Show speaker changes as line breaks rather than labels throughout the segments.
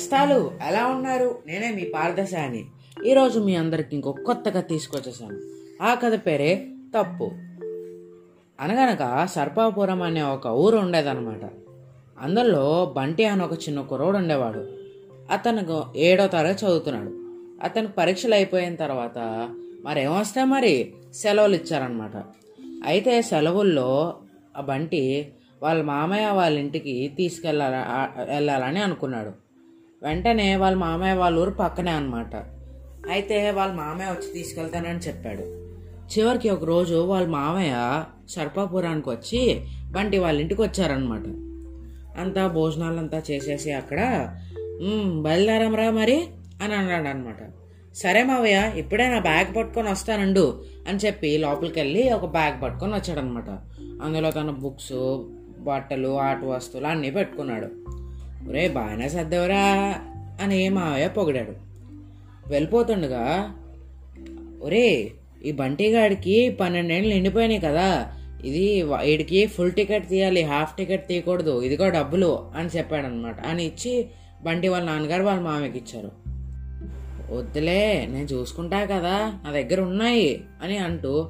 నేస్తాలు ఎలా ఉన్నారు? నేనే మీ పారదశాని ఈరోజు మీ అందరికి ఇంకొక కొత్తగా తీసుకొచ్చేసాను. ఆ కథ పేరే తప్పు. అనగనగా సర్పాపురం అనే ఒక ఊరు ఉండేదన్నమాట. అందులో బంటి అని ఒక చిన్న కుర్రోడు ఉండేవాడు. అతను ఏడో తరగతి చదువుతున్నాడు. అతనికి పరీక్షలు అయిపోయిన తర్వాత మరేమొస్తే మరి సెలవులు ఇచ్చారనమాట అయితే సెలవుల్లో ఆ బంటి వాళ్ళ మామయ్య వాళ్ళ ఇంటికి తీసుకెళ్ళాల వెళ్ళాలని అనుకున్నాడు. వెంటనే వాళ్ళ మామయ్య వాళ్ళ ఊరు పక్కనే అనమాట అయితే వాళ్ళ మామయ్య వచ్చి తీసుకెళ్తానని చెప్పాడు. చివరికి ఒక రోజు వాళ్ళ మామయ్య సర్పాపురానికి వచ్చి బంటి వాళ్ళ ఇంటికి వచ్చారనమాట అంతా భోజనాలంతా చేసేసి అక్కడ "మ్మ్, బయలుదేరాంరా మరి అని అన్నాడు అనమాట సరే మావయ్య ఇప్పుడే నా బ్యాగ్ పట్టుకొని వస్తానండు అని చెప్పి లోపలికి వెళ్ళి ఒక బ్యాగ్ పట్టుకొని వచ్చాడనమాట అందులో తన బుక్స్ బట్టలు ఆట వస్తువులు అన్నీ పెట్టుకున్నాడు. ఒరే బాగానే సర్దేవరా అని మావయ్య పొగిడాడు. వెళ్ళిపోతుండగా ఒరే ఈ బంటిగాడికి పన్నెండేళ్ళు నిండిపోయినాయి కదా ఇది వీడికి ఫుల్ టికెట్ తీయాలి హాఫ్ టికెట్ తీయకూడదు ఇదిగో డబ్బులు అని చెప్పాడనమాట అని ఇచ్చి బంటి వాళ్ళ నాన్నగారు వాళ్ళ మామయ్యకి ఇచ్చారు. వద్దులే నేను చూసుకుంటా కదా నా దగ్గర ఉన్నాయి అని అంటూ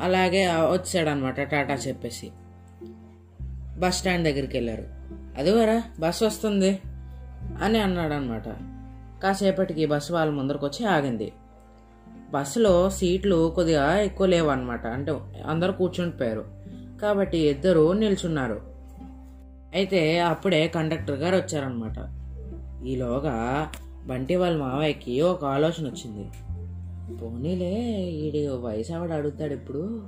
అలాగే వచ్చాడనమాట టాటా చెప్పేసి. బస్ స్టాండ్ దగ్గరికి వెళ్ళారు. అదిగోరా బస్సు వస్తుంది అని అన్నాడు అనమాట కాసేపటికి బస్సు వాళ్ళ ముందరకు వచ్చి ఆగింది. బస్సులో సీట్లు కొద్దిగా ఎక్కువ లేవు అనమాట అంటే అందరూ కూర్చుండిపోయారు. కాబట్టి ఇద్దరు నిల్చున్నారు. అయితే అప్పుడే కండక్టర్ గారు వచ్చారనమాట ఈలోగా బంటి వాళ్ళ మావయ్యకి ఒక ఆలోచన వచ్చింది పోనీలే వీడి వయసు ఆవిడ అడుగుతాడు ఇప్పుడు?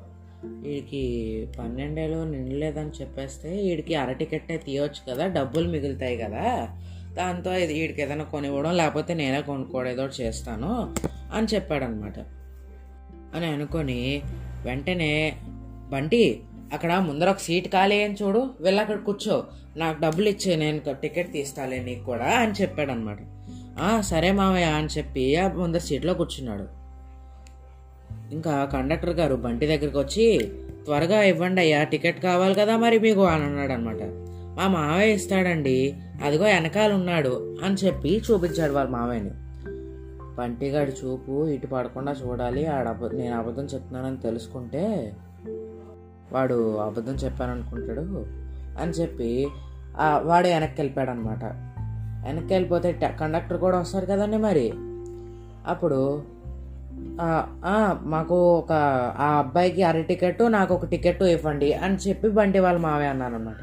వీడికి పన్నెండేళ్ళు నిండలేదని చెప్పేస్తే వీడికి అర టికెట్టే తీయవచ్చు కదా డబ్బులు మిగులుతాయి కదా. దాంతో ఇది వీడికి ఏదైనా కొనివ్వడం లేకపోతే నేనే కొనుక్కోవడం ఏదో ఒకటి చేస్తాను అని చెప్పాడనమాట. అని అనుకొని వెంటనే బంటి అక్కడ ముందర ఒక సీట్ ఖాళీ అని చూడు వెళ్ళి అక్కడ కూర్చో. నాకు డబ్బులు ఇచ్చే నేను టికెట్ తీస్తాలే నీకు కూడా అని చెప్పాడనమాట. సరే మామయ్య అని చెప్పి ఆ ముందర సీట్లో కూర్చున్నాడు. ఇంకా కండక్టర్ గారు బంటి దగ్గరికి వచ్చి త్వరగా ఇవ్వండి అయ్యా టికెట్ కావాలి కదా మరి మీకు అని అన్నాడు అనమాట మా మావయ్య ఇస్తాడండి అదిగో వెనకాల ఉన్నాడు అని చెప్పి చూపించాడు వాళ్ళ మావయ్యని. బంటిగాడి చూపు ఇటు పడకుండా చూడాలి ఆడ నేను అబద్ధం చెప్తున్నానని తెలుసుకుంటే వాడు అబద్ధం చెప్పాను అనుకుంటాడు అని చెప్పి వాడు వెనక్కి వెళ్ళిపోయాడు అనమాట వెనక్కి వెళ్ళిపోతే కండక్టర్ కూడా వస్తారు కదండి మరి. అప్పుడు మాకు ఒక ఆ అబ్బాయికి అర టికెట్ నాకు ఒక టికెట్ ఇవ్వండి అని చెప్పి బండి వాళ్ళ మావయ్య అన్నాను అనమాట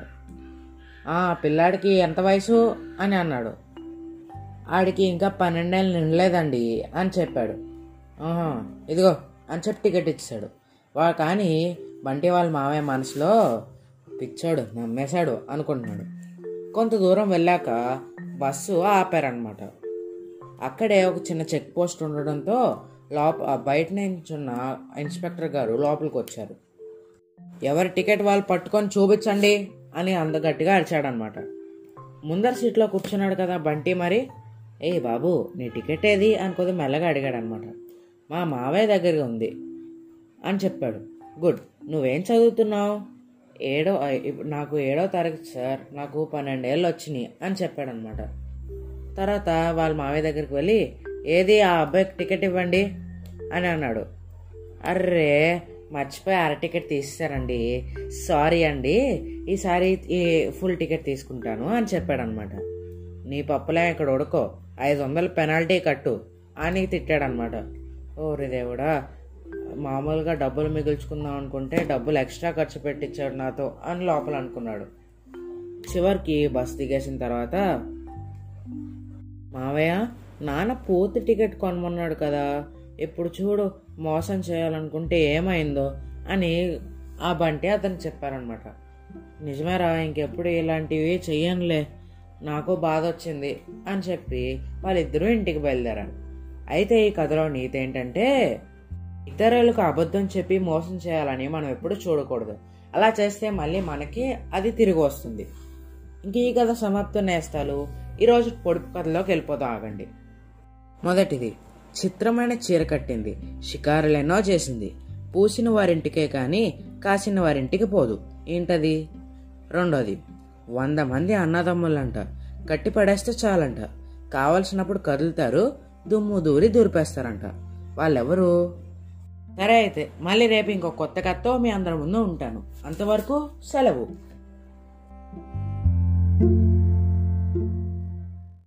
పిల్లాడికి ఎంత వయసు అని అన్నాడు. ఆడికి ఇంకా పన్నెండేళ్ళు నిండలేదండి అని చెప్పాడు. "ఆహా, ఇదిగో అని చెప్పి టికెట్ ఇచ్చాడు. వా కానీ బంటి వాళ్ళ మావయ్య మనసులో పిచ్చాడు నమ్మేశాడు అనుకుంటున్నాడు. కొంత దూరం వెళ్ళాక బస్సు ఆపారనమాట అక్కడే ఒక చిన్న చెక్ పోస్ట్ ఉండడంతో లోప బయట నించున్న ఇన్స్పెక్టర్ గారు లోపలికి వచ్చారు ఎవరి టికెట్ వాళ్ళు పట్టుకొని చూపించండి అని అందగట్టిగా అరిచాడనమాట. ముందర సీట్లో కూర్చున్నాడు కదా బంటి మరి. ఏ బాబు నీ టికెట్ ఏది? అని కొద్ది మెల్లగా అడిగాడు అనమాట మా మావయ్య దగ్గర ఉంది అని చెప్పాడు. గుడ్ నువ్వేం చదువుతున్నావు? ఏడో ఇప్పుడు నాకు ఏడో తరగతి సార్ నాకు పన్నెండేళ్ళు వచ్చినాయి అని చెప్పాడనమాట. తర్వాత వాళ్ళ మావయ్య దగ్గరికి వెళ్ళి ఏది ఆ అబ్బాయికి టికెట్ ఇవ్వండి? అని అన్నాడు. అర్రే మర్చిపోయి అర టికెట్ తీస్తారండి సారీ అండి ఈసారి ఈ ఫుల్ టికెట్ తీసుకుంటాను అని చెప్పాడనమాట. నీ పప్పులే ఇక్కడ ఉడకో. ఐదు వందలు పెనాల్టీ కట్టు అని తిట్టాడనమాట. ఓరి దేవుడా మామూలుగా డబ్బులు మిగుల్చుకుందాం అనుకుంటే డబ్బులు ఎక్స్ట్రా ఖర్చు పెట్టించాడు నాతో అని లోపల అనుకున్నాడు. చివరికి బస్ దిగేసిన తర్వాత మావయ్య నాన్న పూర్తి టికెట్ కొనమన్నాడు కదా ఇప్పుడు చూడు మోసం చేయాలనుకుంటే ఏమైందో అని ఆ బంటి అతను చెప్పారనమాట నిజమేరా ఇంకెప్పుడు ఇలాంటివి చెయ్యనులే నాకు బాధ వచ్చింది అని చెప్పి వాళ్ళిద్దరూ ఇంటికి బయలుదేరారు. అయితే ఈ కథలో నీతి ఏంటంటే ఇతరులకు అబద్ధం చెప్పి మోసం చేయాలని మనం ఎప్పుడు చూడకూడదు. అలా చేస్తే మళ్ళీ మనకి అది తిరిగి వస్తుంది. ఇంక ఈ కథ సమాప్తం నేస్తాలు. ఈరోజు పొడుపు కథలోకి వెళ్ళిపోతాం ఆగండి. మొదటిది చిత్రమైన చీర కట్టింది షికారులెన్నో చేసింది. పూసిన వారింటికే కానీ కాసిన వారింటికి పోదు. ఏంటది? రెండోది వంద మంది అన్నదమ్ములంట. కట్టి పడేస్తే చాలంట. కావలసినప్పుడు కదులుతారు దుమ్ము దూరి దూరిపేస్తారంట. వాళ్ళెవరు? సరే అయితే మళ్ళీ రేపు ఇంకో కొత్త కథతో మీ అందరి ముందు ఉంటాను. అంతవరకు సెలవు.